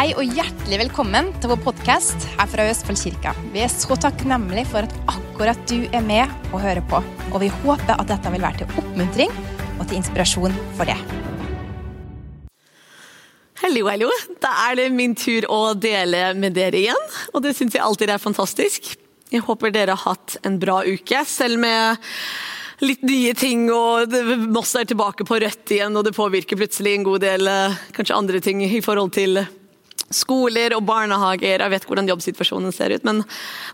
Hei og hjertelig velkommen til vår podkast her fra Østfold kirka. Vi er så takknemlige for at akkurat du er med og hører på. Og vi håper at dette vil være til oppmuntring og til inspirasjon for det. Hallo, hallo. Da er det min tur å dele med dere igjen. Og det syns jeg alltid er fantastisk. Jeg håper dere har hatt en bra uke, selv med litt nye ting, og Moss er tilbake på rødt igjen, og det påvirker plutselig en god del eh, kanskje andre ting i forhold til skoler og barnehager. Jeg vet hvordan jobbsituasjonen ser ut, men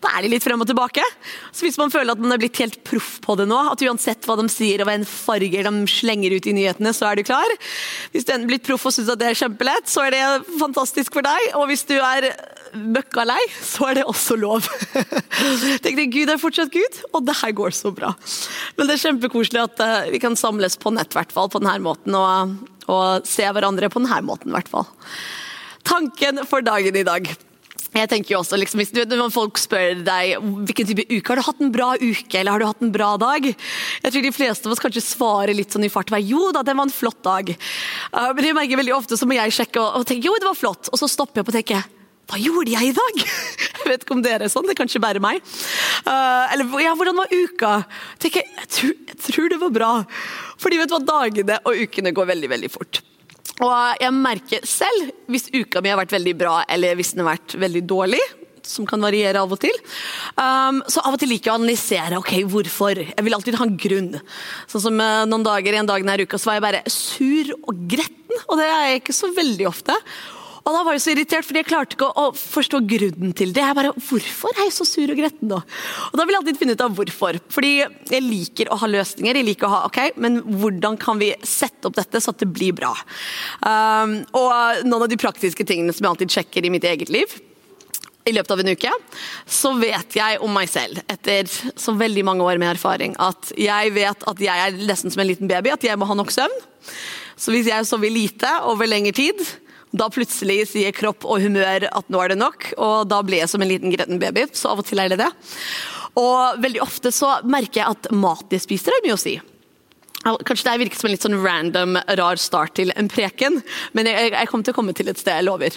da er de litt frem og tilbake. Så hvis man føler at man er blitt helt proff på det nå, at uansett hva de sier og hva en farger de slenger ut i nyhetene, så er du klar. Hvis du er blitt proff og syns at det er kjempelett, så er det fantastisk for deg. Og hvis du er møkka lei, så er det også lov. Tenk deg, Gud er fortsatt Gud, og det her går så bra. Men det er kjempekoselig at uh, vi kan samles på nett, hvert fall, på denne måten, og, og se hverandre på denne måten, i hvert fall. Tanken for dagen i dag. Jeg tenker jo også, liksom, Når folk spør deg hvilken type uke har du hatt en bra uke eller har du hatt en bra dag, jeg tror de fleste av oss kanskje svarer litt sånn i fart. Jo da, det var en flott dag. Uh, men jeg merker veldig ofte så må jeg sjekke og, og tenke jo, det var flott, og så stopper jeg på å tenke hva gjorde jeg i dag? Jeg vet ikke om dere er sånn, det er kanskje bare meg. Uh, eller ja, hvordan var uka? Tenker, jeg, tror, jeg tror det var bra. Fordi vet du hva, dagene og ukene går veldig, veldig fort. Og jeg merker selv, hvis uka mi har vært veldig bra, eller hvis den har vært veldig dårlig, som kan variere av og til. Um, så av og til liker jeg å analysere ok, hvorfor. Jeg vil alltid ha en grunn. Sånn som uh, noen dager en dag denne uka så var jeg bare sur og gretten, og det er jeg ikke så veldig ofte. Og da var jeg så irritert, fordi jeg klarte ikke å, forstå grunnen til det. Jeg bare, Hvorfor er jeg så sur og gretten nå? Og da vil jeg alltid finne ut av hvorfor. Fordi jeg liker å ha løsninger. Jeg liker å ha, ok, Men hvordan kan vi sette opp dette så at det blir bra? Um, og noen av de praktiske tingene som jeg alltid sjekker i mitt eget liv, i løpet av en uke, så vet jeg om meg selv, etter så veldig mange år med erfaring, at jeg vet at jeg er nesten som en liten baby, at jeg må ha nok søvn. Så hvis jeg sover lite over lengre tid, da plutselig sier kropp og humør at nå er det nok, og da blir jeg som en liten gretten baby. Så av og til er det det. Og veldig ofte så merker jeg at mat jeg spiser, har mye å si. Kanskje det virker som en litt sånn random, rar start til en preken, men jeg, jeg kommer til å komme til et sted, jeg lover.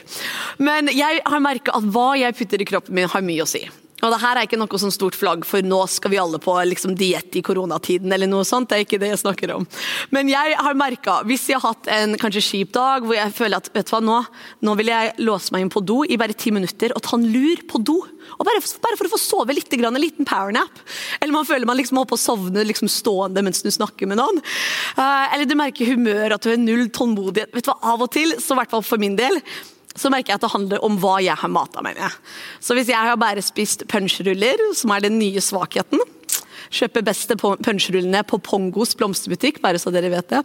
Men jeg har merka at hva jeg putter i kroppen min, har mye å si. Og det her er ikke noe sånn stort flagg for nå skal vi alle på liksom, diett i koronatiden, eller noe sånt. Det er ikke det jeg snakker om. Men jeg har merka, hvis jeg har hatt en kanskje kjip dag hvor jeg føler at vet du hva, nå, nå vil jeg låse meg inn på do i bare ti minutter og ta en lur på do. Og bare, bare for å få sove litt, en liten powernap. Eller man føler man liksom holder på å sovne liksom stående mens du snakker med noen. Uh, eller du merker humør, at du har null tålmodighet. Vet du hva, Av og til, så i hvert fall for min del, så merker jeg at det handler om hva jeg har mata meg med. Så hvis jeg har bare spist punchruller, som er den nye svakheten Kjøper beste punchrullene på Pongos blomsterbutikk, bare så dere vet det.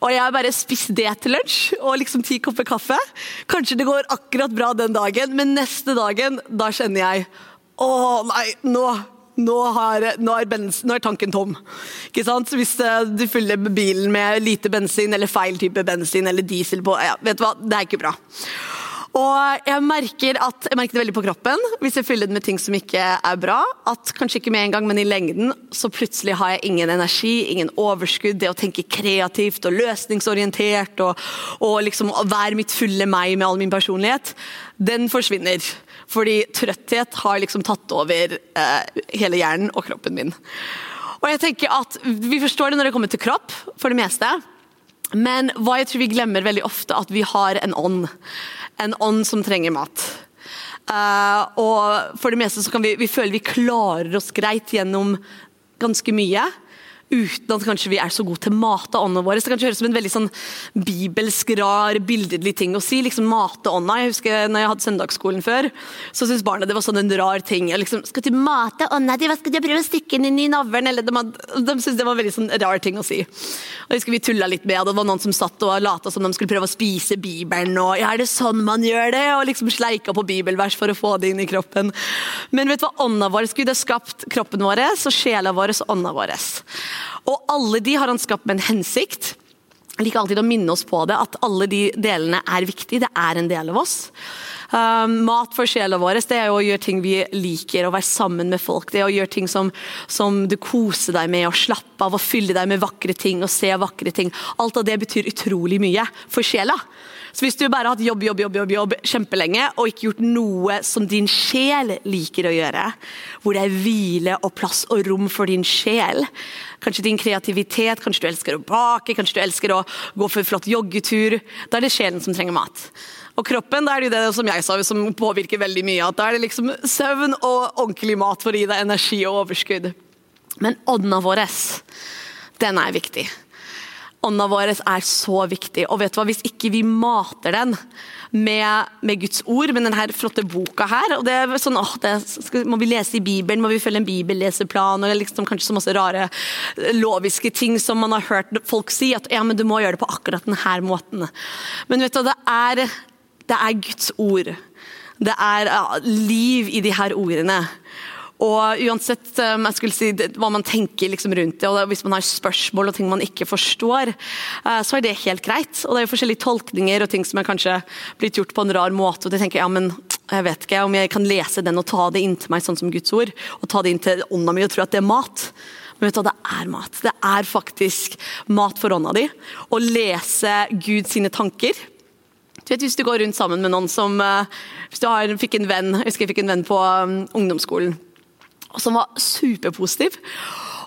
Og jeg har bare spist det til lunsj, og liksom ti kopper kaffe. Kanskje det går akkurat bra den dagen, men neste dagen, da kjenner jeg Å nei, nå nå, har, nå, er bens, nå, er tanken tom. Hvis uh, du fyller bilen med lite bensin eller feil type bensin eller diesel på, ja, vet du hva, det er ikke bra. Og jeg merker, at, jeg merker det veldig på kroppen hvis jeg fyller den med ting som ikke er bra. At kanskje ikke med en gang, men i lengden så plutselig har jeg ingen energi, ingen overskudd. Det å tenke kreativt og løsningsorientert og, og liksom være mitt fulle meg med all min personlighet, den forsvinner. Fordi trøtthet har liksom tatt over eh, hele hjernen og kroppen min. Og jeg tenker at Vi forstår det når det kommer til kropp, for det meste. Men hva jeg tror vi glemmer veldig ofte, at vi har en ånd en ånd som trenger mat. Uh, og for det meste så kan vi, vi føle vi klarer oss greit gjennom ganske mye uten at kanskje vi er så gode til å mate åndene våre. Det kan høres som en veldig sånn bibelsk, rar, billedlig ting å si. liksom Mate ånda. Jeg husker når jeg hadde søndagsskolen før, så syntes barna det var sånn en rar ting. liksom, Skal du mate ånda di? Skal du prøve å stikke den inn i navlen? De, de syntes det var en veldig sånn rar ting å si. Og jeg husker Vi tulla litt med det. Det var noen som satt og lata som de skulle prøve å spise Bibelen. og ja, er det sånn man gjør det? Og liksom sleika på bibelvers for å få det inn i kroppen. Men vet du hva ånda vår skulle? skapt kroppen vår, og sjela vår og ånda vår. Og alle de har han skapt med en hensikt. Jeg liker alltid å minne oss på det, at alle de delene er viktige. Det er en del av oss. Um, mat for sjela vår det er å gjøre ting vi liker, å være sammen med folk. Det er å gjøre ting som, som du koser deg med, og slappe av og fylle deg med vakre ting og se vakre ting. Alt av det betyr utrolig mye for sjela. Så hvis du bare har hatt jobb, jobb, jobb, jobb, jobb kjempelenge og ikke gjort noe som din sjel liker å gjøre, hvor det er hvile og plass og rom for din sjel, kanskje din kreativitet, kanskje du elsker å bake, kanskje du elsker å gå for en flott joggetur, da er det sjelen som trenger mat. Og kroppen da er det jo det som jeg sa, som påvirker veldig mye. at Da er det liksom søvn og ordentlig mat for å gi deg energi og overskudd. Men ånda vår, den er viktig. Ånda vår er så viktig. Og vet du hva, hvis ikke vi mater den med, med Guds ord, med denne flotte boka her og det er sånn, åh, det skal, Må vi lese i Bibelen, må vi følge en bibelleseplan og liksom kanskje så masse rare loviske ting som man har hørt folk si. At ja, men du må gjøre det på akkurat denne måten. Men vet du, det er, det er Guds ord. Det er liv i de her ordene. Og uansett um, jeg skulle si, hva man tenker liksom rundt det, og hvis man har spørsmål og ting man ikke forstår, uh, så er det helt greit. Og det er jo forskjellige tolkninger og ting som er kanskje blitt gjort på en rar måte. og de tenker ja, men jeg vet ikke om jeg kan lese den og ta det inn til meg sånn som Guds ord, og ta det inn til ånda mi og tro at det er mat. Men vet du det er mat. Det er faktisk mat for ånda di. Å lese Gud sine tanker. Du vet, Hvis du går rundt sammen med noen som uh, Hvis du har, fikk en venn jeg husker jeg fikk en venn på um, ungdomsskolen og som var superpositiv.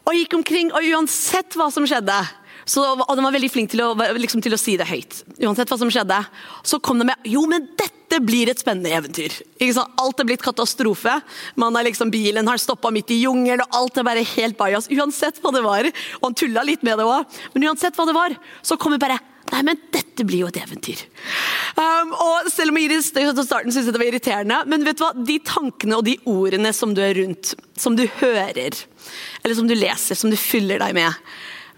Og gikk omkring, og uansett hva som skjedde så, og De var veldig flinke til, liksom, til, å si det høyt. Uansett hva som skjedde, så kom de med jo, men dette blir et spennende eventyr. Alt er blitt katastrofe. Man er liksom, Bilen har stoppa midt i jungelen, og alt er bare helt bajas. Uansett hva det var. Og han tulla litt med det òg. Men uansett hva det var, så kom vi bare Nei, men dette blir jo et eventyr. Um, og selv om Iris til starten syntes det var irriterende, men vet du hva? de tankene og de ordene som du er rundt, som du hører, eller som du leser, som du fyller deg med,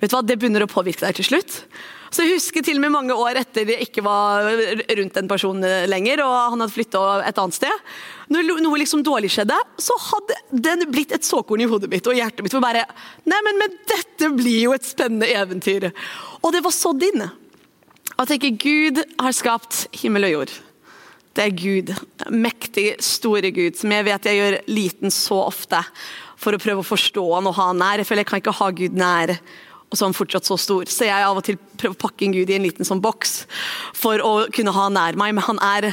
vet du hva? det begynner å påvirke deg til slutt. Så jeg husker til og med mange år etter jeg ikke var rundt en person lenger, og han hadde flytta et annet sted. Når noe liksom dårlig skjedde, så hadde den blitt et såkorn i hodet mitt og hjertet mitt. For bare Nei, men, men dette blir jo et spennende eventyr. Og det var sådd inn. Og tenker Gud har skapt himmel og jord. Det er Gud. Mektig, store Gud, som jeg vet jeg gjør liten så ofte for å prøve å forstå han og ha han nær. Jeg føler jeg kan ikke ha Gud nær, og så er han fortsatt så stor. Så jeg av og til prøver å pakke en Gud i en liten sånn boks for å kunne ha han nær meg. Men han er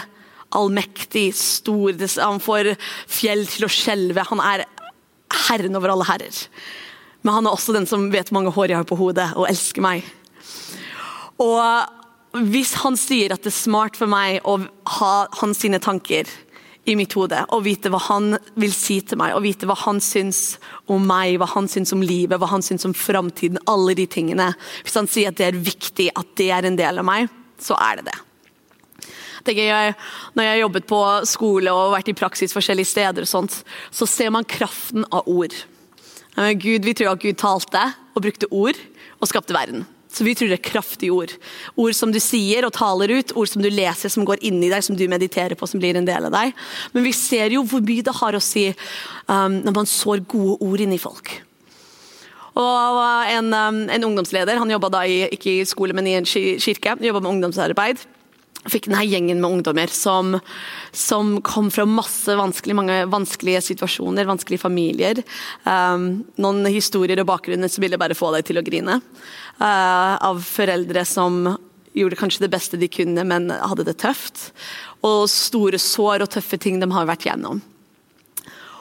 allmektig, stor. Han får fjell til å skjelve. Han er herren over alle herrer. Men han er også den som vet hvor mange hår jeg har på hodet, og elsker meg. Og hvis han sier at det er smart for meg å ha hans sine tanker i mitt hode, og vite hva han vil si til meg, og vite hva han syns om meg, hva han syns om livet, hva han syns om framtiden, alle de tingene Hvis han sier at det er viktig, at det er en del av meg, så er det det. Jeg, når jeg har jobbet på skole og vært i praksis forskjellige steder, og sånt, så ser man kraften av ord. Gud, vi tror at Gud talte og brukte ord og skapte verden. Så vi tror det er kraftige ord. Ord som du sier og taler ut, ord som du leser, som går inni deg, som du mediterer på, som blir en del av deg. Men vi ser jo hvor mye det har å si um, når man sår gode ord inni folk. Og en, um, en ungdomsleder, han jobba da i, ikke i skole, men i en kirke, jobba med ungdomsarbeid fikk denne gjengen med ungdommer som, som kom fra masse vanskelig, mange vanskelige situasjoner, vanskelige familier. Um, noen historier og bakgrunner som ville bare få deg til å grine. Uh, av foreldre som gjorde kanskje det beste de kunne, men hadde det tøft. Og store sår og tøffe ting de har vært gjennom.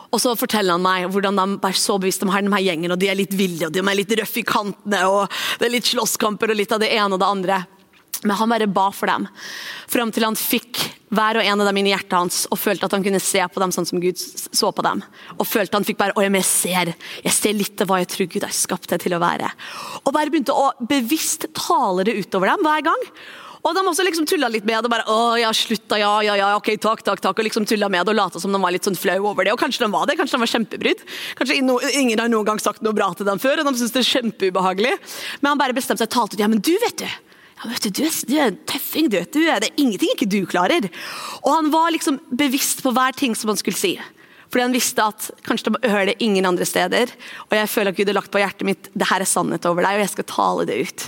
Og så forteller han meg hvordan de er så bevisst de har denne gjengen, og de er litt ville og de er litt røffe i kantene, og det er litt slåsskamper og litt av det ene og det andre. Men han bare ba for dem, fram til han fikk hver og en av dem inn i hjertet hans og følte at han kunne se på dem sånn som Gud så på dem. Og følte han fikk bare Oi, men jeg ser, jeg ser litt av hva jeg tror Gud har skapt deg til å være. Og bare begynte å bevisst tale det utover dem hver gang. Og de også liksom tulla litt med det. bare, å ja, slutta, ja, ja, ja, ok, takk, takk, takk, og liksom tulla med det og lata som de var litt sånn flau over det. Og kanskje de var det, kanskje de var kjempebrydd. Kanskje ingen har noen gang sagt noe bra til dem før, og de syns det er kjempeubehagelig. Men han bare bestemte seg og talte ut. Ja, men du, vet du ja, vet du, du, er, du er en tøffing, du. du er, det er ingenting ikke du klarer. Og han var liksom bevisst på hver ting som han skulle si. Fordi han visste at kanskje de hører det ingen andre steder. Og jeg føler at Gud har lagt på hjertet mitt det her er sannhet over deg, og jeg skal tale det ut.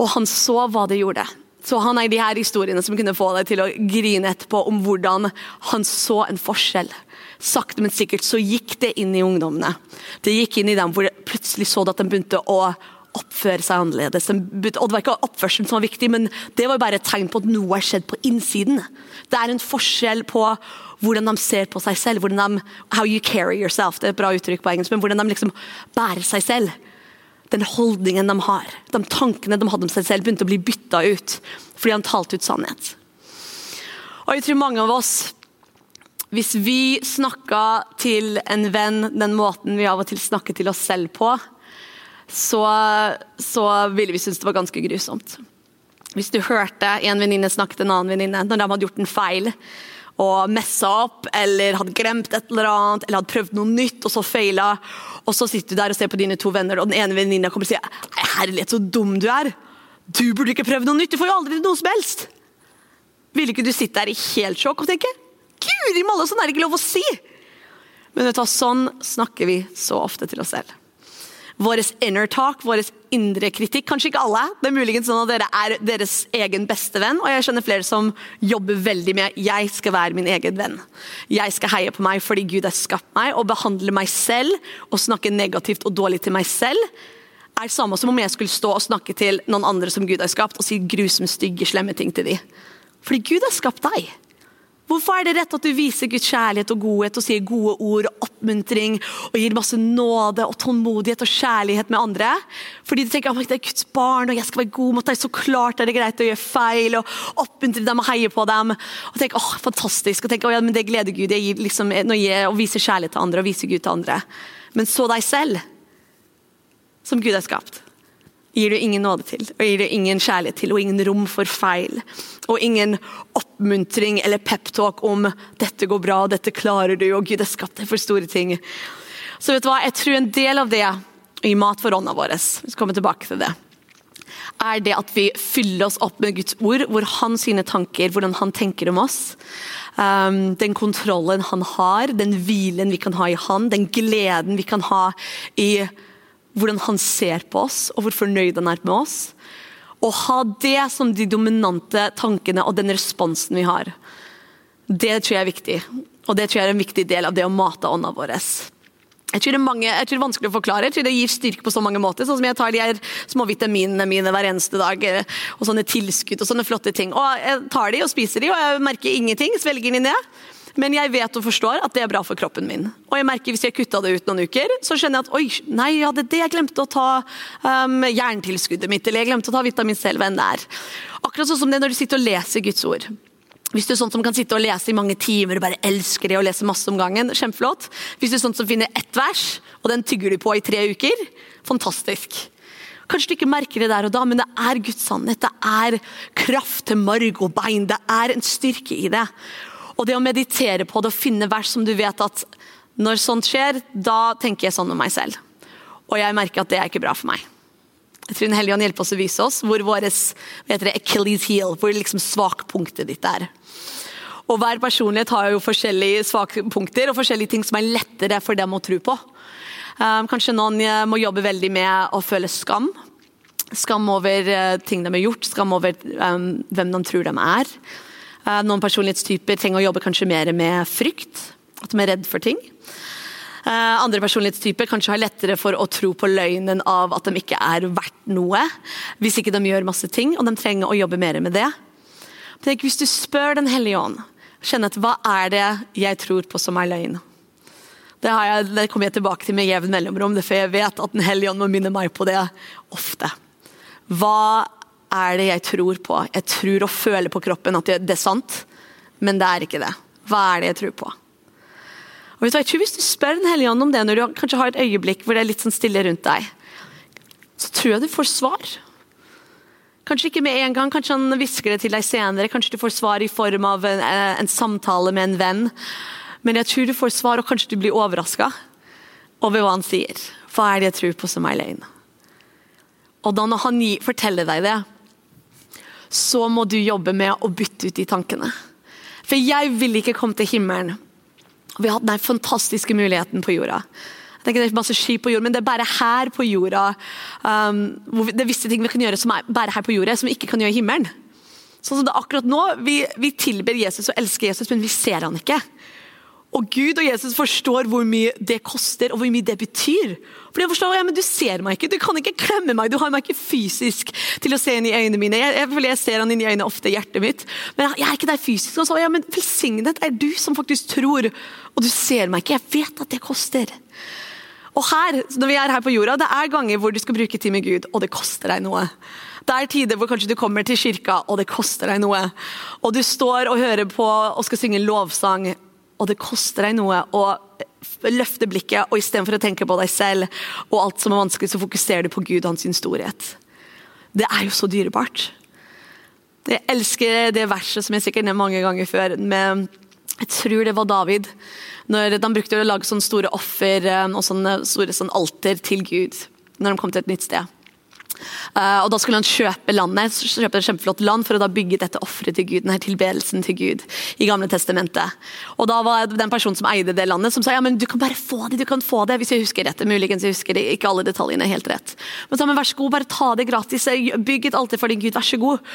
Og han så hva det gjorde. Så han er de her historiene som kunne få deg til å grine etterpå om hvordan han så en forskjell. Sakte, men sikkert så gikk det inn i ungdommene. Det gikk inn i dem hvor plutselig så du at de begynte å oppføre seg annerledes. Og Det var ikke oppførselen som var viktig, men det var bare et tegn på at noe har skjedd på innsiden. Det er en forskjell på hvordan de ser på seg selv. hvordan de, How you carry yourself. Det er et bra uttrykk på engelsk, men hvordan de liksom bærer seg selv den holdningen de har, de tankene de hadde om seg selv, begynte å bli bytta ut fordi han talte ut sannhet. Og jeg tror mange av oss hvis vi snakka til en venn den måten vi av og til snakker til oss selv på, så, så ville vi synes det var ganske grusomt. Hvis du hørte en venninne snakke til en annen venninne når de hadde gjort en feil, og messa opp, eller hadde glemt et eller annet, eller hadde prøvd noe nytt og så feila. Og så sitter du der og ser på dine to venner, og den ene venninna kommer og sier herlighet, så dum du er. Du burde ikke prøve noe nytt, du får jo aldri noe som helst. Ville ikke du sitte der i helt sjokk og tenke guri malla, sånn er det ikke lov å si! Men vet du hva, sånn snakker vi så ofte til oss selv vår inner talk, vår indre kritikk. Kanskje ikke alle. Det er muligens sånn at dere er deres egen beste venn. Og jeg kjenner flere som jobber veldig med jeg skal være min egen venn. Jeg skal heie på meg fordi Gud har skapt meg. Og behandle meg selv og snakke negativt og dårlig til meg selv er det samme som om jeg skulle stå og snakke til noen andre som Gud har skapt, og si grusomt stygge, slemme ting til dem. Fordi Gud har skapt deg. Hvorfor er det rett at du viser Guds kjærlighet og godhet og sier gode ord og oppmuntring og gir masse nåde og tålmodighet og kjærlighet med andre? Fordi du tenker at det er Guds barn og jeg skal være god mot deg, så klart er det greit å gjøre feil og oppmuntre dem og heie på dem. Og tenk, åh, fantastisk, og tenk, åh, ja, men det gleder Gud jeg gir liksom, når jeg og viser kjærlighet til andre og viser Gud til andre. Men så deg selv, som Gud har skapt gir du ingen nåde til, og gir du ingen kjærlighet til, og ingen rom for feil. Og ingen oppmuntring eller peptalk om 'dette går bra, dette klarer du', og 'Gud har skapt for store ting'. Så vet du hva, jeg tror en del av det i mat for ånda vår, vi skal tilbake til det, er det at vi fyller oss opp med Guds ord, hvor han sine tanker, hvordan han tenker om oss. Um, den kontrollen han har, den hvilen vi kan ha i han, den gleden vi kan ha i hvordan han ser på oss, og hvor fornøyd han er med oss. Å ha det som de dominante tankene og den responsen vi har, det tror jeg er viktig. Og det tror jeg er en viktig del av det å mate ånda vår. Jeg tror, det er mange, jeg tror det er vanskelig å forklare. Jeg tror det gir styrke på så mange måter. Sånn som jeg tar de her små vitaminene mine hver eneste dag. Eh, og sånne tilskudd og sånne flotte ting. Og Jeg tar de og spiser de, og jeg merker ingenting. Svelger de ned. Men jeg vet og forstår at det er bra for kroppen min. Og jeg merker Hvis jeg kutta det ut noen uker, så skjønner jeg at oi, nei, det er det. Jeg glemte å ta um, jerntilskuddet mitt, eller jeg glemte å ta vitamin C, eller det er. Akkurat sånn som det når du sitter og leser Guds ord. Hvis du er sånn som kan sitte og lese i mange timer og bare elsker det og lese masse om gangen, kjempeflott. Hvis du er sånn som finner ett vers, og den tygger du på i tre uker, fantastisk. Kanskje du ikke merker det der og da, men det er Guds sannhet. Det er kraft til marg og bein. Det er en styrke i det. Og det å meditere på det og finne vers som du vet at når sånt skjer, da tenker jeg sånn om meg selv. Og jeg merker at det er ikke bra for meg. Jeg tror Den hellige ånd hjelper oss å vise oss hvor vår Achilles heel, hvor liksom svakpunktet ditt er. Og Hver personlighet har jo forskjellige svakpunkter og forskjellige ting som er lettere for dem å tro på. Um, kanskje noen eh, må jobbe veldig med å føle skam. Skam over uh, ting de har gjort, skam over um, hvem de tror de er. Eh, noen personlighetstyper trenger å jobbe kanskje mer med frykt, at de er redd for ting. Eh, andre personlighetstyper kanskje har lettere for å tro på løgnen av at de ikke er verdt noe, hvis ikke de gjør masse ting, og de trenger å jobbe mer med det. Tenk, hvis du spør Den hellige ånd, kjenn at hva er det jeg tror på som er løgn? Det, jeg, det, kommer jeg tilbake til med jevn mellomrom, for jeg vet at Den hellige ånd må minne meg på det ofte. Hva er det jeg tror på? Jeg tror og føler på kroppen at det er sant, men det er ikke det. Hva er det jeg tror på? Og vet du, jeg tror Hvis du spør Den hellige ånd om det når du kanskje har et øyeblikk hvor det er litt sånn stille rundt deg, så tror jeg du får svar. Kanskje ikke med en gang, kanskje han hvisker det til deg senere. Kanskje du får svar i form av en, eh, en samtale med en venn. Men jeg tror du får svar, og kanskje du blir overraska over hva han sier. Hva er det jeg tror på som løgn? Og da når han forteller deg det, så må du jobbe med å bytte ut de tankene. For jeg vil ikke komme til himmelen. Vi har hatt den fantastiske muligheten på jorda. Jeg tenker Det er masse skip på jorda, men det er bare her på jorda um, det er visse ting vi kan gjøre som er bare her på jorda, som vi ikke kan gjøre i himmelen. Sånn som det akkurat nå, vi, vi tilber Jesus og elsker Jesus, men vi ser han ikke. Og Gud og Jesus forstår hvor mye det koster, og hvor mye det betyr. For de forstår, ja, men Du ser meg ikke, du kan ikke klemme meg, du har meg ikke fysisk til å se inn i øynene mine. Jeg, jeg, jeg ser han inn i øynene ofte, hjertet mitt, men jeg er ikke der fysisk. Og så, ja, men Velsignet er du som faktisk tror, og du ser meg ikke. Jeg vet at det koster. Og her, når vi er her på jorda, Det er ganger hvor du skal bruke tid med Gud, og det koster deg noe. Det er tider hvor kanskje du kommer til kirka, og det koster deg noe. Og du står og hører på og skal synge lovsang, og det koster deg noe å løfte blikket, og istedenfor å tenke på deg selv og alt som er vanskelig, så fokuserer du på Gud og hans storhet. Det er jo så dyrebart. Jeg elsker det verset som jeg sikkert nevnt mange ganger før. med jeg tror det var David. når De brukte å lage sånne store offer eh, og sånne store sånn alter til Gud når de kom til et nytt sted. Uh, og Da skulle han kjøpe landet, kjøpe et kjempeflott land for å da bygge dette offeret til Gud, denne tilbedelsen til Gud i Gamle testamentet. Og Da var det den personen som eide det landet, som sa ja, men du kan bare få det, du kan få det, hvis jeg husker rett. Muligens jeg husker ikke alle detaljene helt rett. Men sa men vær så god, bare ta det gratis, bygg et alter for din Gud, vær så god.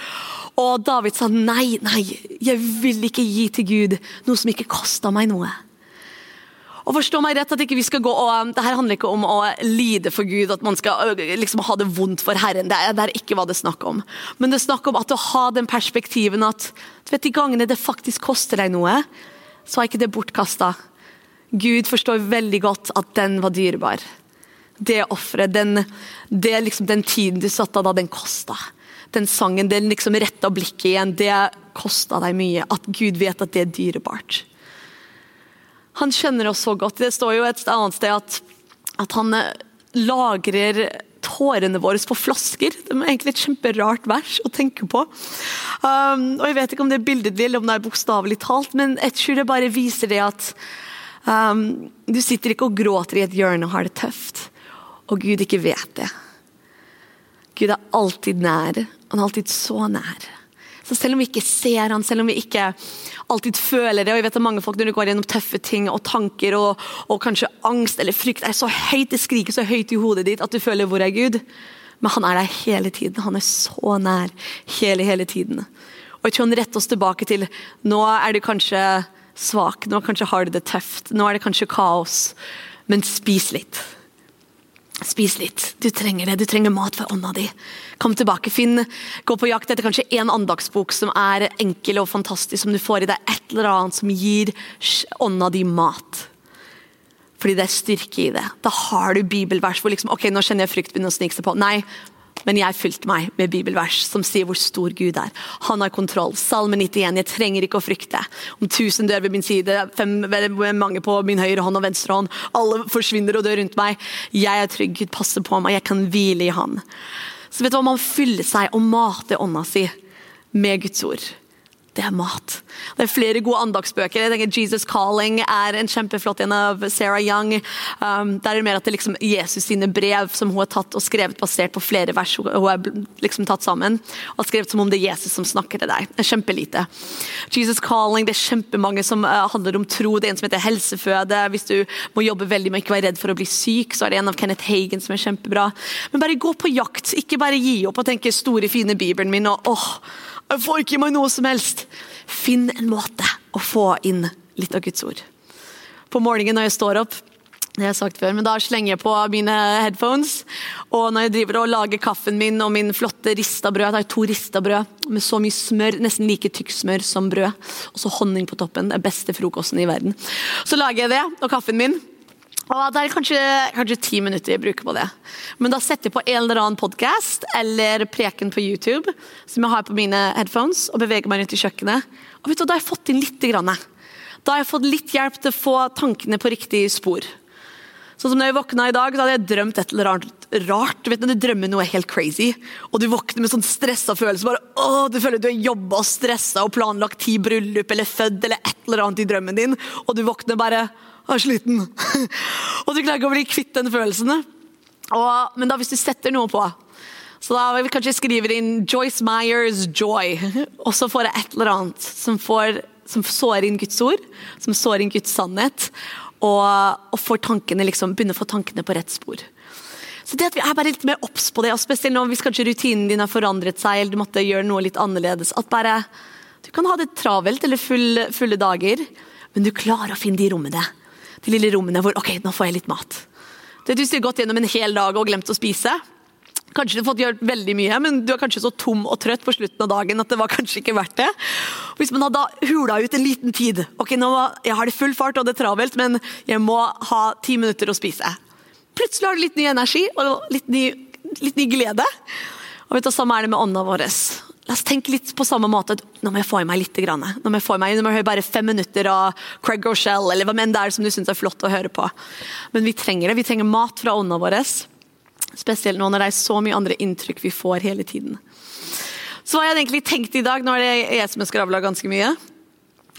Og David sa nei, nei, jeg vil ikke gi til Gud noe som ikke kosta meg noe. Og forstå meg rett at ikke vi skal gå og, um, det her handler ikke om å lide for Gud, at man skal liksom ha det vondt for Herren. Det er, det er ikke hva det er snakk om. Men det er snakk om at å ha den perspektiven at du vet, de gangene det faktisk koster deg noe, så er ikke det bortkasta. Gud forstår veldig godt at den var dyrebar. Det offeret, den, liksom, den tiden du satte av da, den kosta. Den sangen, den liksom retta blikket igjen, det kosta deg mye. At Gud vet at det er dyrebart. Han kjenner oss så godt. Det står jo et annet sted at, at han eh, lagrer tårene våre på flasker. Det er egentlig et kjemperart vers å tenke på. Um, og Jeg vet ikke om det er billedlig eller om det er bokstavelig talt, men jeg tror det bare viser det at um, du sitter ikke og gråter i et hjørne og har det tøft, og Gud ikke vet det. Gud er alltid nær. Han er alltid så nær. Så selv om vi ikke ser han, selv om vi ikke alltid føler det, og jeg vet at mange folk når du går gjennom tøffe ting og tanker og, og kanskje angst eller frykt er så høyt, det skriker så høyt i hodet ditt at du føler 'hvor er Gud'? Men han er der hele tiden. Han er så nær hele, hele tiden. Og jeg tror han retter oss tilbake til nå er du kanskje svak, nå kanskje har du det tøft, nå er det kanskje kaos, men spis litt. Spis litt. Du trenger det. Du trenger mat for ånda di. Kom tilbake, Finn. Gå på jakt etter kanskje én andagsbok som er enkel og fantastisk, som du får i deg et eller annet som gir ånda di mat. Fordi det er styrke i det. Da har du bibelvers hvor liksom, ok, nå kjenner jeg frykt begynner å snike seg på. Nei, men jeg fylte meg med bibelvers som sier hvor stor Gud er. Han har kontroll. Salme 91. Jeg trenger ikke å frykte. Om tusen dør ved min side, fem, mange på min høyre hånd og venstre hånd. Alle forsvinner og dør rundt meg. Jeg er trygg. Gud passer på meg. Jeg kan hvile i Han. Så vet du hva, Man fyller seg og mater ånda si med Guds ord det er mat. Det er flere gode andagsbøker. Jeg tenker 'Jesus Calling' er en kjempeflott en av Sarah Young. Um, der er det mer at det liksom Jesus sine brev som hun har tatt og skrevet basert på flere vers hun har liksom tatt sammen. Og skrevet som om det er Jesus som snakker til deg. Det er kjempelite. 'Jesus Calling' det er kjempemange som uh, handler om tro. Det er en som heter 'Helseføde'. Hvis du må jobbe veldig med ikke være redd for å bli syk, så er det en av Kenneth Hagen som er kjempebra. Men bare gå på jakt. Ikke bare gi opp og tenke 'store, fine Bibelen min' og åh, jeg får ikke i meg noe som helst. Finn en måte å få inn litt av Guds ord. På morgenen når jeg står opp, det har jeg sagt før, men da slenger jeg på mine headphones. Og når jeg driver og lager kaffen min og min flotte rista brød, jeg tar to rista brød med så mye smør, nesten like tykk smør som brød, og så honning på toppen. Den beste frokosten i verden. Så lager jeg det, og kaffen min. Og Det er kanskje, kanskje ti minutter jeg bruker på det. Men da setter jeg på en eller annen podkast eller preken på YouTube som jeg har på mine headphones, og beveger meg rundt i kjøkkenet. Og vet du, Da har jeg fått inn litt. Grann. Da har jeg fått litt hjelp til å få tankene på riktig spor. Sånn som når jeg våkna i dag, da hadde jeg drømt et eller annet rart. Du vet når du drømmer noe helt crazy, og du våkner med sånn stressa følelse. bare, åh, Du føler du har jobba og stressa og planlagt ti bryllup eller født eller et eller annet i drømmen din, og du våkner bare er sliten. og du klarer ikke å bli kvitt den følelsen. Og, men da hvis du setter noe på så da vil kanskje jeg skrive inn Joyce Myers 'Joy', og så får jeg et eller annet som, får, som sår inn Guds ord, som sår inn Guds sannhet, og, og tankene liksom, begynner å få tankene på rett spor. Så det at vi er bare litt mer obs på det, og spesielt nå hvis kanskje rutinen din har forandret seg, eller du måtte gjøre noe litt annerledes, at bare du kan ha det travelt eller full, fulle dager, men du klarer å finne de rommene. De lille rommene hvor ok, nå får jeg litt mat. Det Hvis du har gått gjennom en hel dag og glemt å spise, Kanskje du har fått gjort veldig mye, men du er kanskje så tom og trøtt på slutten av dagen at det var kanskje ikke verdt det. Hvis man hadde hula ut en liten tid Ok, nå jeg har det full fart og det er travelt, men jeg må ha ti minutter å spise. Plutselig har du litt ny energi og litt ny, litt ny glede. Og vet du, Samme er det med ånda vår. La oss tenke litt på samme måte. Nå må jeg få i meg litt. Grann. Nå må jeg få i meg, nå må jeg høre bare fem minutter av Craig Rochelle, eller hva enn det er som du syns er flott å høre på. Men vi trenger det. Vi trenger mat fra ånda vår. Spesielt nå når det er så mye andre inntrykk vi får hele tiden. Så hva jeg egentlig tenkt i dag, nå er det jeg som har skravla ganske mye.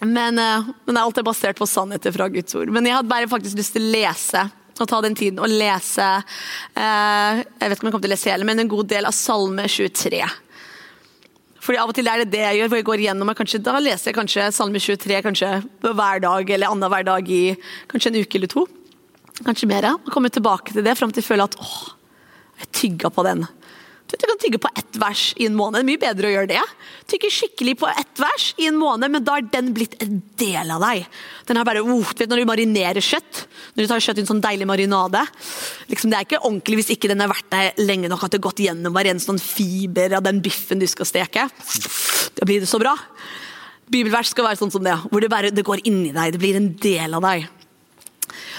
Men, eh, men alt er basert på sannheter fra Guds ord. Men jeg hadde bare faktisk lyst til å lese og ta den tiden og lese eh, Jeg vet ikke om jeg kommer til å lese hele, men en god del av Salme 23. Fordi Av og til er det det jeg gjør, hvor jeg går igjennom, kanskje, da leser jeg kanskje Salme 23 kanskje hver dag eller annenhver dag i kanskje en uke eller to. Kanskje mer. Og kommer tilbake til det fram til jeg føler at åh, jeg tygga på den. Kan tygge på ett vers i en måned. Det er mye bedre å gjøre det. Tygge skikkelig på ett vers i en måned, men da er den blitt en del av deg. Den er bare, du vet Når du marinerer kjøtt, når du tar kjøtt i en sånn deilig marinade liksom Det er ikke ordentlig hvis ikke den har vært der lenge nok at det har gått gjennom hver eneste sånn fiber av den biffen du skal steke. Da blir det så bra. Bibelvers skal være sånn som det, hvor det, bare, det går inni deg. Det blir en del av deg.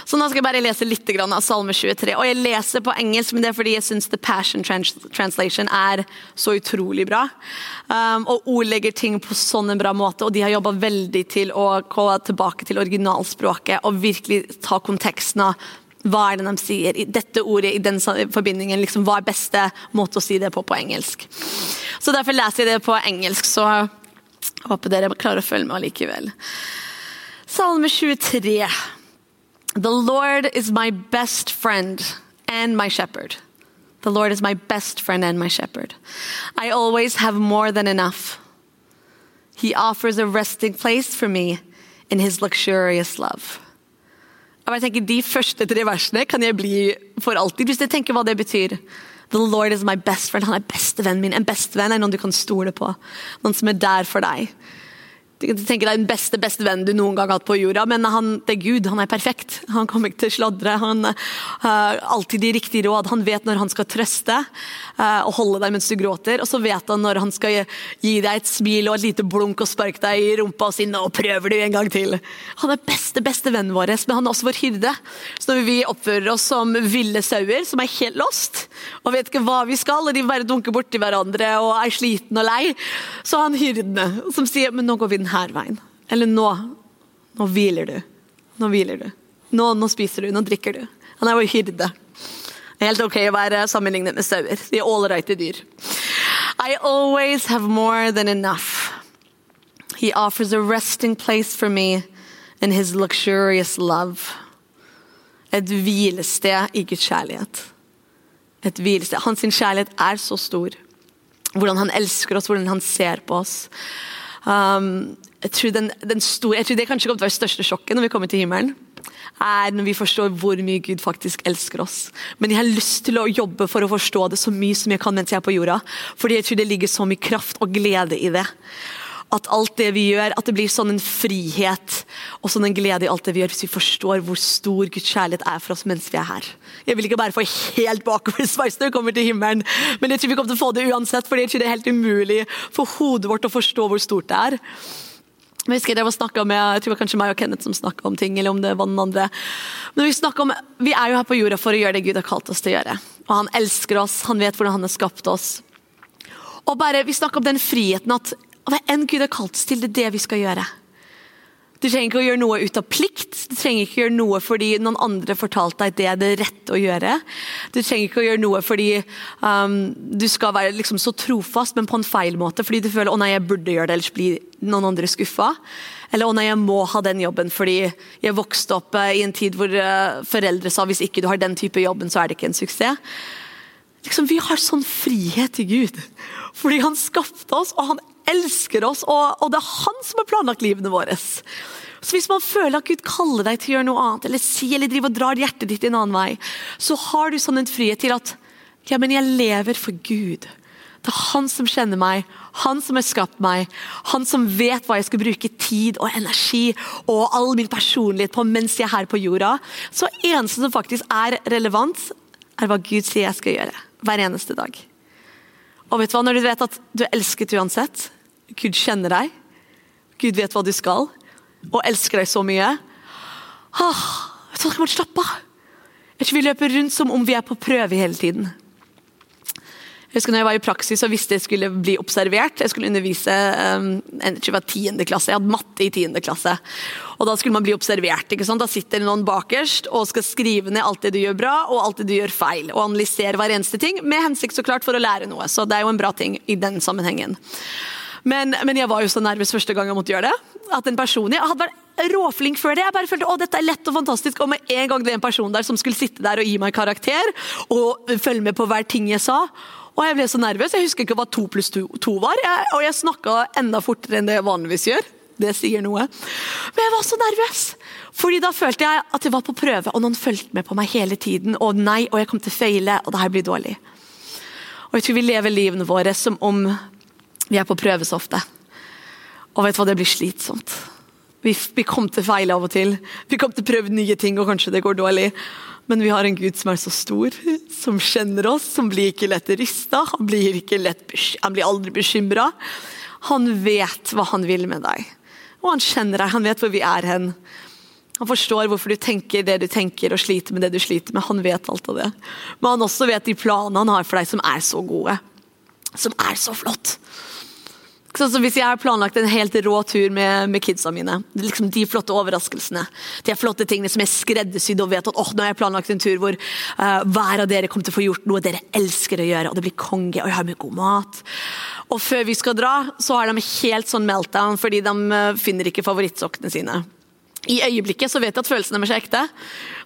Så nå skal jeg bare lese litt av Salme 23. Og jeg leser på engelsk, men det er fordi jeg syns The Passion Translation er så utrolig bra. Um, og ordlegger ting på sånn en bra måte, og de har jobba veldig til å gå tilbake til originalspråket og virkelig ta konteksten av hva er det de sier i dette ordet i den forbindingen? Liksom, hva er beste måte å si det på på engelsk? Så Derfor leser jeg det på engelsk, så jeg håper dere klarer å følge med allikevel. Salme 23. The Lord is my best friend and my shepherd. The Lord is my best friend and my shepherd. I always have more than enough. He offers a resting place for me in his luxurious love. Jeg tenker, De første tre versene kan jeg bli for alltid, hvis jeg tenker hva det betyr. The Lord is my best friend. Han er bestevennen min. En bestevenn er noen du kan stole på. Noen som er der for deg. Tenker er den beste beste vennen du noen gang har hatt på jorda, men han, det er Gud. Han er perfekt. Han kommer ikke til å sladre. Han har uh, alltid de riktige råd. Han vet når han skal trøste uh, og holde deg mens du gråter. Og så vet han når han skal gi deg et smil og et lite blunk og sparke deg i rumpa og si 'nå prøver du en gang til'. Han er beste beste vennen vår, men han er også vår hyrde. Så når vi oppfører oss som ville sauer som er helt lost og vet ikke hva vi skal, og de bare dunker borti hverandre og er sliten og lei, så er han hyrdene som sier 'men nå går vi den her veien. Eller nå. Nå hviler du. Nå hviler du. Nå, nå spiser du. Nå drikker du. Han er vår hyrde. Helt ok å være sammenlignet med sauer. De er ålreite dyr. I always have more than enough. He offers a resting place for me in his luxurious love. Et hvilested i Guds kjærlighet. Et hvilested. Hans kjærlighet er så stor. Hvordan han elsker oss, hvordan han ser på oss. Um, jeg, tror den, den store, jeg tror det kanskje kommer til å være største sjokket når vi kommer til himmelen. er når vi forstår hvor mye Gud faktisk elsker oss. Men jeg har lyst til å jobbe for å forstå det så mye som jeg kan mens jeg er på jorda. Fordi jeg tror det ligger så mye kraft og glede i det. At alt det vi gjør, at det blir sånn en frihet og sånn en glede i alt det vi gjør, hvis vi forstår hvor stor Guds kjærlighet er for oss mens vi er her. Jeg vil ikke bare få helt bakoversveis når vi kommer til himmelen, men jeg tror vi kommer til å få det uansett, for jeg tror det er helt umulig for hodet vårt å forstå hvor stort det er. Jeg husker jeg var med, jeg tror det var kanskje meg og Kenneth som snakka om ting, eller om det var den andre. Men vi, om, vi er jo her på jorda for å gjøre det Gud har kalt oss til å gjøre. Og Han elsker oss, han vet hvordan han har skapt oss. Og bare, Vi snakker om den friheten at hva enn Gud har kalt oss til, det er det vi skal gjøre. Du trenger ikke å gjøre noe ut av plikt, du trenger ikke å gjøre noe fordi noen andre fortalte deg det er det rette å gjøre. Du trenger ikke å gjøre noe fordi um, du skal være liksom så trofast, men på en feil måte. Fordi du føler å nei, jeg burde gjøre det, ellers blir noen andre skuffa. Eller å nei, jeg må ha den jobben fordi jeg vokste opp uh, i en tid hvor uh, foreldre sa hvis ikke du har den type jobben, så er det ikke en suksess. Liksom, vi har sånn frihet i Gud. Fordi han skapte oss, og han elsker oss, og, og det er han som har planlagt livene våre. Så hvis man føler at Gud kaller deg til å gjøre noe annet, eller si eller drive og drar hjertet ditt en annen vei, så har du sånn en frihet til at ja, men jeg lever for Gud. Det er han som kjenner meg, han som har skapt meg, han som vet hva jeg skal bruke tid og energi og all min personlighet på mens jeg er her på jorda. Så eneste som faktisk er relevant, er hva Gud sier jeg skal gjøre. Hver eneste dag. Og vet du hva, når du vet at du er elsket uansett, Gud kjenner deg, Gud vet hva du skal, og elsker deg så mye ah, hva, kan man slappe av. Tror vi løper rundt som om vi er på prøve hele tiden. Jeg husker når jeg var i praksis og visste jeg skulle bli observert. Jeg skulle undervise um, tror tiende klasse. Jeg hadde matte i tiende klasse. Og Da skulle man bli observert. ikke sant? Da sitter noen bakerst og skal skrive ned alt det du gjør bra og alt det du gjør feil. Og analysere hver eneste ting, med hensikt så klart for å lære noe. Så det er jo en bra ting i den sammenhengen. Men, men jeg var jo så nervøs første gang jeg måtte gjøre det. At en person, Jeg hadde vært råflink før det. Jeg bare følte å, dette er lett og fantastisk. Og med en gang det er en person der som skulle sitte der og gi meg karakter og følge med på hver ting jeg sa, og jeg ble så nervøs. Jeg husker ikke hva to pluss to, to var. Jeg, og jeg snakka enda fortere enn det jeg vanligvis gjør. Det sier noe. Men jeg var så nervøs. Fordi da følte jeg at jeg var på prøve, og noen fulgte med på meg hele tiden. Og nei, og jeg kom til å feile, og det her blir dårlig. Og jeg tror vi lever livene våre som om vi er på prøve så ofte. Og vet du hva, det blir slitsomt. Vi, vi kommer til å feile av og til. Vi kommer til å prøve nye ting, og kanskje det går dårlig. Men vi har en Gud som er så stor, som kjenner oss, som blir ikke lett rysta. Han blir, han blir aldri bekymra. Han vet hva han vil med deg. Og han kjenner deg, han vet hvor vi er hen. Han forstår hvorfor du tenker det du tenker og sliter med det du sliter med. Han vet alt av det. Men han også vet de planene han har for deg som er så gode. Som er så flott. Sånn som Hvis jeg har planlagt en helt rå tur med, med kidsa mine, liksom de flotte overraskelsene, de flotte tingene som er skreddersydd og vet at oh, nå har jeg planlagt en tur hvor uh, hver av dere kommer til å få gjort noe dere elsker å gjøre, og det blir konge, og jeg har mye god mat. Og før vi skal dra, så har de helt sånn meltdown fordi de uh, finner ikke favorittsokkene sine i øyeblikket så vet jeg at følelsene deres er ekte.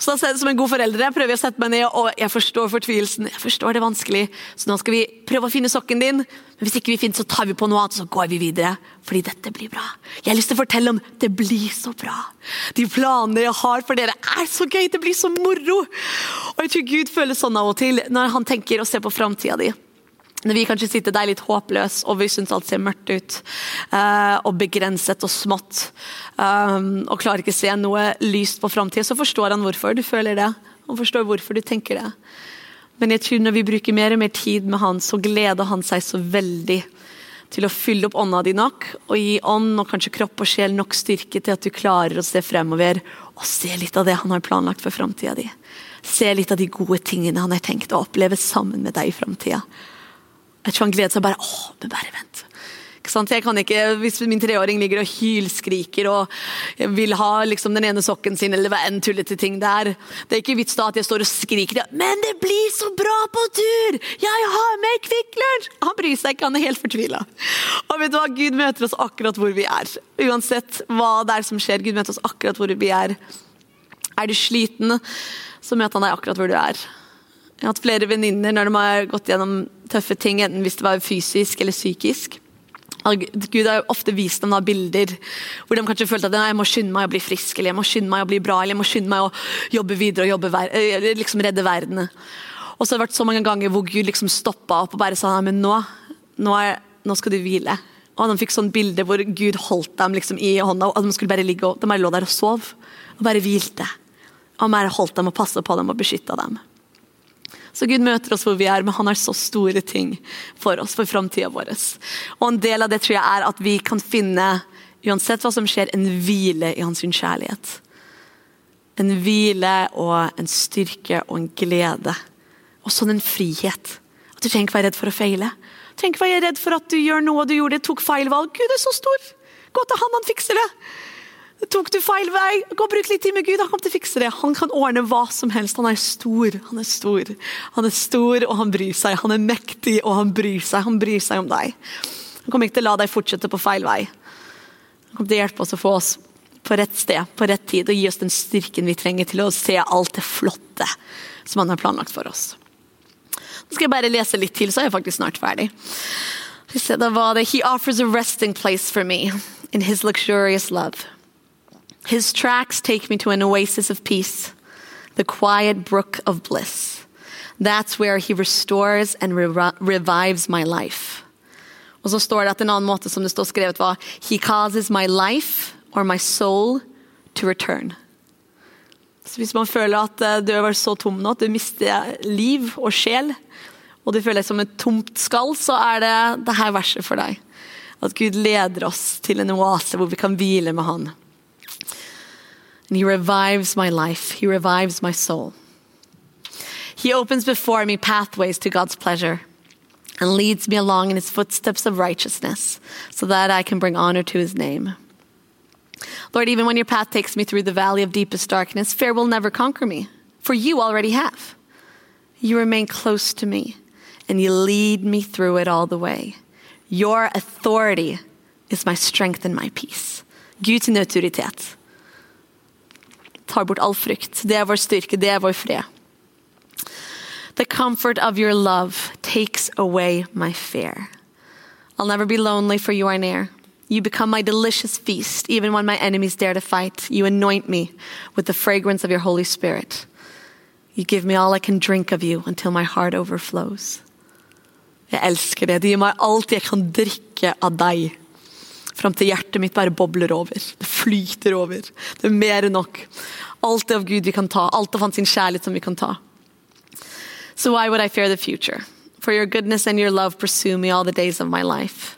Så da Som en god foreldre prøver jeg å sette meg ned og jeg forstår fortvilelsen. jeg forstår det vanskelig, Så nå skal vi prøve å finne sokken din. Men hvis ikke vi finner, så tar vi på noe annet så går vi videre. Fordi dette blir bra. Jeg har lyst til å fortelle om det blir så bra. De planene jeg har for dere er så gøy. Det blir så moro. Og jeg tror Gud føler sånn av og til når han tenker og ser på framtida di. Når vi kanskje sitter der litt håpløs og vi syns alt ser mørkt ut, uh, og begrenset og smått, um, og klarer ikke å se noe lyst på framtida, så forstår han hvorfor du føler det. Og forstår hvorfor du tenker det. Men jeg tror når vi bruker mer og mer tid med han, så gleder han seg så veldig til å fylle opp ånda di nok, og gi ånd og kanskje kropp og sjel nok styrke til at du klarer å se fremover og se litt av det han har planlagt for framtida di. Se litt av de gode tingene han har tenkt å oppleve sammen med deg i framtida. Jeg tror han gleder seg bare åh, men bare vent. Jeg kan ikke, Hvis min treåring ligger og hylskriker og vil ha liksom den ene sokken sin, eller hva enn tullete ting det er Det er ikke vits da at jeg står og skriker 'Men det blir så bra på tur! Jeg har med Kvikk Lunsj!' Han bryr seg ikke, han er helt fortvila. Og vet du hva, Gud møter oss akkurat hvor vi er. Uansett hva det er som skjer, Gud møter oss akkurat hvor vi er. Er du sliten, så møter han deg akkurat hvor du er. Jeg har hatt flere venninner når de har gått gjennom tøffe ting, enten hvis det var fysisk eller psykisk. Gud har jo ofte vist dem da bilder hvor de kanskje følte at jeg må skynde meg å bli frisk, eller jeg må skynde meg å bli bra, eller jeg må skynde meg å jobbe videre og jobbe, liksom redde verden. Og så har det vært så mange ganger hvor Gud liksom stoppa opp og bare sa men nå, nå, er, nå skal du hvile. Og De fikk sånn bilde hvor Gud holdt dem liksom i hånda, og de skulle bare ligge og de bare lå der og sov. Og bare hvilte. Og bare holdt dem og passet på dem og beskytta dem. Så Gud møter oss hvor vi er, men han har så store ting for oss, for framtida vår. Og en del av det tror jeg er at vi kan finne, uansett hva som skjer, en hvile i hans kjærlighet. En hvile og en styrke og en glede. Og sånn en frihet. At du trenger ikke være redd for å feile. Du trenger ikke være redd for at du gjør noe du gjorde, tok feil valg. Gud er så stor! Gå til han, han fikser det! Tok du feil vei? Gå og Bruk litt tid med Gud. Han kommer til å fikse det. Han kan ordne hva som helst. Han er stor. Han er stor. Han er stor, og han bryr seg. Han er mektig, og han bryr seg. Han bryr seg om deg. Han kommer ikke til å la deg fortsette på feil vei. Han kommer til å hjelpe oss å få oss på rett sted, på rett tid, og gi oss den styrken vi trenger til å se alt det flotte som han har planlagt for oss. Nå skal jeg bare lese litt til, så er jeg faktisk snart ferdig. Da var det He offers a resting place for me in his luxurious love. His tracks take me to an oasis of peace, the quiet brook of bliss. That's where he restores and re revives my life. Og så står det at en annen måte som det står skrevet var He causes my life or my soul to return. Så hvis man føler at eh, du er så tom nå at du mister liv og sjel, og du føler deg som et tomt skall, så er det dette verset for deg. At Gud leder oss til en oase hvor vi kan hvile med Han. And he revives my life. He revives my soul. He opens before me pathways to God's pleasure and leads me along in his footsteps of righteousness so that I can bring honor to his name. Lord, even when your path takes me through the valley of deepest darkness, fear will never conquer me, for you already have. You remain close to me, and you lead me through it all the way. Your authority is my strength and my peace. Guds tar bort all frykt. Det er vår styrke, det er vår fred. The comfort of your love takes away my fear. I'll never be lonely, for you are near. You become my delicious feast, even when my enemies dare to fight. You anoint me with the fragrance of your Holy Spirit. You give me all I can drink of you until my heart overflows. Jeg elsker det. Det gir meg alt jeg kan drikke av deg. Fram til hjertet mitt bare bobler over. Det flyter over. Det er mer enn nok. Alt det av Gud vi kan ta. Alt av hans kjærlighet som vi kan ta. So why would I fear the future? For your goodness and your love pursue me all the days of my life.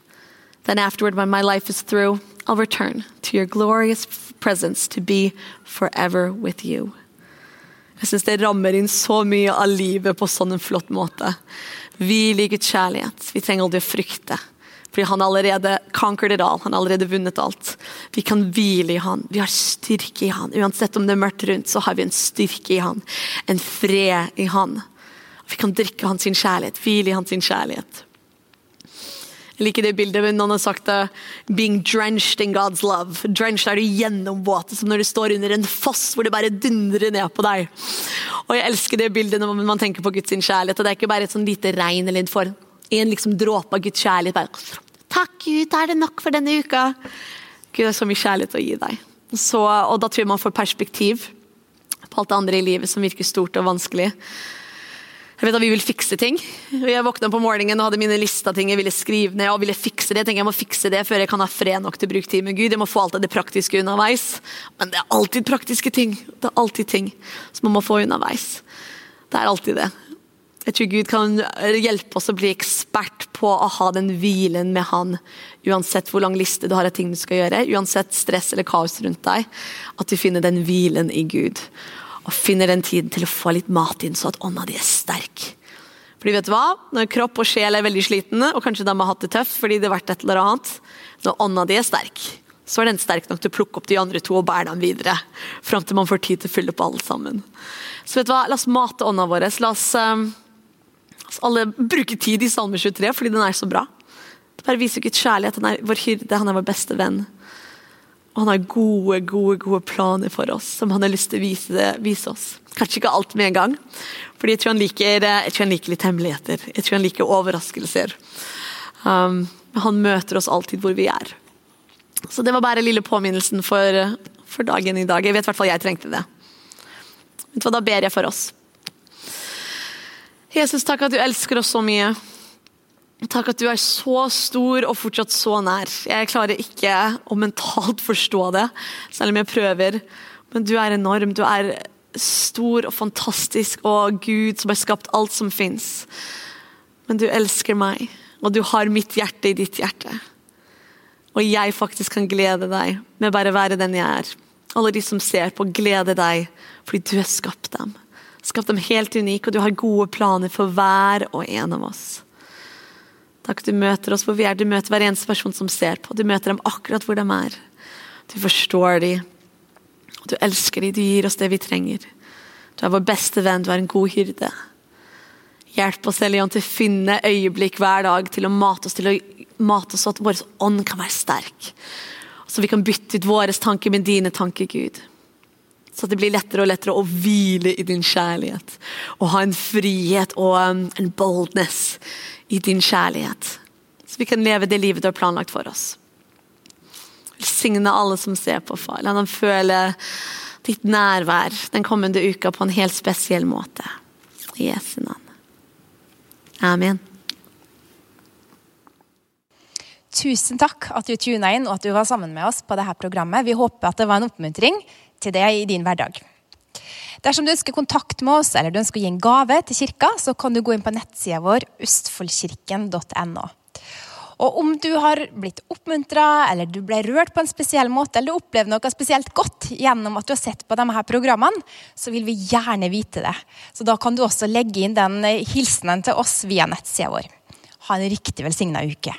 Then afterward, when my life is through, I'll return to your glorious presence to be forever with you. Jeg syns det rammer inn så mye av livet på sånn en flott måte. Vi liker kjærlighet. Vi trenger aldri å frykte. Fordi han allerede conquered it all. Han har allerede vunnet alt. Vi kan hvile i han. Vi har styrke i han. Uansett om det er mørkt rundt, så har vi en styrke i han. En fred i han. Vi kan drikke hans kjærlighet, hvile i hans kjærlighet. Jeg liker det bildet hvor noen har sagt det. 'Being drenched in God's love'. Drenched er du gjennomvåt, som når du står under en foss hvor det bare dundrer ned på deg. Og Jeg elsker det bildet når man tenker på Guds kjærlighet. og Det er ikke bare et sånn lite regn eller for en liksom dråpe av Guds kjærlighet. Bare, 'Takk, Gud, er det nok for denne uka?' Gud har så mye kjærlighet å gi deg. Så, og Da tror jeg man får perspektiv på alt det andre i livet som virker stort og vanskelig. Jeg vet at vi vil fikse ting. Jeg våkna på morgenen og hadde mine lista ting jeg ville skrive ned. og ville fikse det. Jeg tenker jeg må fikse det før jeg kan ha fred nok til å bruke tid med Gud. Jeg må få alt det praktiske underveis. Men det er alltid praktiske ting. Det er alltid ting som man må få underveis. Det er alltid det. Jeg tror Gud kan hjelpe oss å bli ekspert på å ha den hvilen med Han. Uansett hvor lang liste du har av ting du skal gjøre, uansett stress eller kaos rundt deg. At du finner den hvilen i Gud og finner den tiden til å få litt mat inn, så at ånda di er sterk. Fordi vet du hva? Når kropp og sjel er veldig slitne, og kanskje de har hatt det tøft fordi det har vært et eller annet, når ånda di er sterk, så er den sterk nok til å plukke opp de andre to og bære dem videre. Fram til man får tid til å fylle på alle sammen. Så vet du hva? La oss mate ånda vår. La oss, oss alle bruker tid i Salme 23, fordi den er så bra. Det bare viser Guds kjærlighet. Han er vår hyrde, han er vår beste venn. Og han har gode, gode gode planer for oss som han har lyst til å vise, vise oss. Kanskje ikke alt med en gang, fordi jeg tror han liker, tror han liker litt hemmeligheter. Jeg tror han liker overraskelser. Um, han møter oss alltid hvor vi er. Så det var bare lille påminnelsen for, for dagen i dag. Jeg vet i hvert fall jeg trengte det. Da ber jeg for oss. Jesus, takk at du elsker oss så mye. Takk at du er så stor og fortsatt så nær. Jeg klarer ikke å mentalt forstå det, selv om jeg prøver. Men du er enorm. Du er stor og fantastisk og Gud som har skapt alt som fins. Men du elsker meg, og du har mitt hjerte i ditt hjerte. Og jeg faktisk kan glede deg med bare å være den jeg er. Alle de som ser på, gleder deg fordi du har skapt dem. Skapt dem helt unike, og du har gode planer for hver og en av oss. Takk du møter oss hvor vi er. Du møter hver eneste person som ser på. Du møter dem akkurat hvor de er. Du forstår dem. Du elsker dem. Du gir oss det vi trenger. Du er vår beste venn. Du er en god hyrde. Hjelp oss Elion, til å finne øyeblikk hver dag til å mate oss til å mate oss så at vår ånd kan være sterk. Så vi kan bytte ut våre tanker med dine tanker, Gud. Så det blir lettere og lettere å hvile i din kjærlighet. Og ha en frihet og um, en boldness i din kjærlighet. Så vi kan leve det livet du har planlagt for oss. Velsign velsigne alle som ser på, far. La dem føle ditt nærvær den kommende uka på en helt spesiell måte. I Jesu navn. Amen. Tusen takk at du tuna inn og at du var sammen med oss på dette programmet. Vi håper at det var en oppmuntring til deg i din hverdag. Dersom du ønsker kontakt med oss eller du ønsker å gi en gave til kirka, så kan du gå inn på nettsida vår østfoldkirken.no. Og om du har blitt oppmuntra, eller du ble rørt på en spesiell måte, eller du opplevde noe spesielt godt gjennom at du har sett på disse programmene, så vil vi gjerne vite det. Så da kan du også legge inn den hilsenen til oss via nettsida vår. Ha en riktig velsigna uke.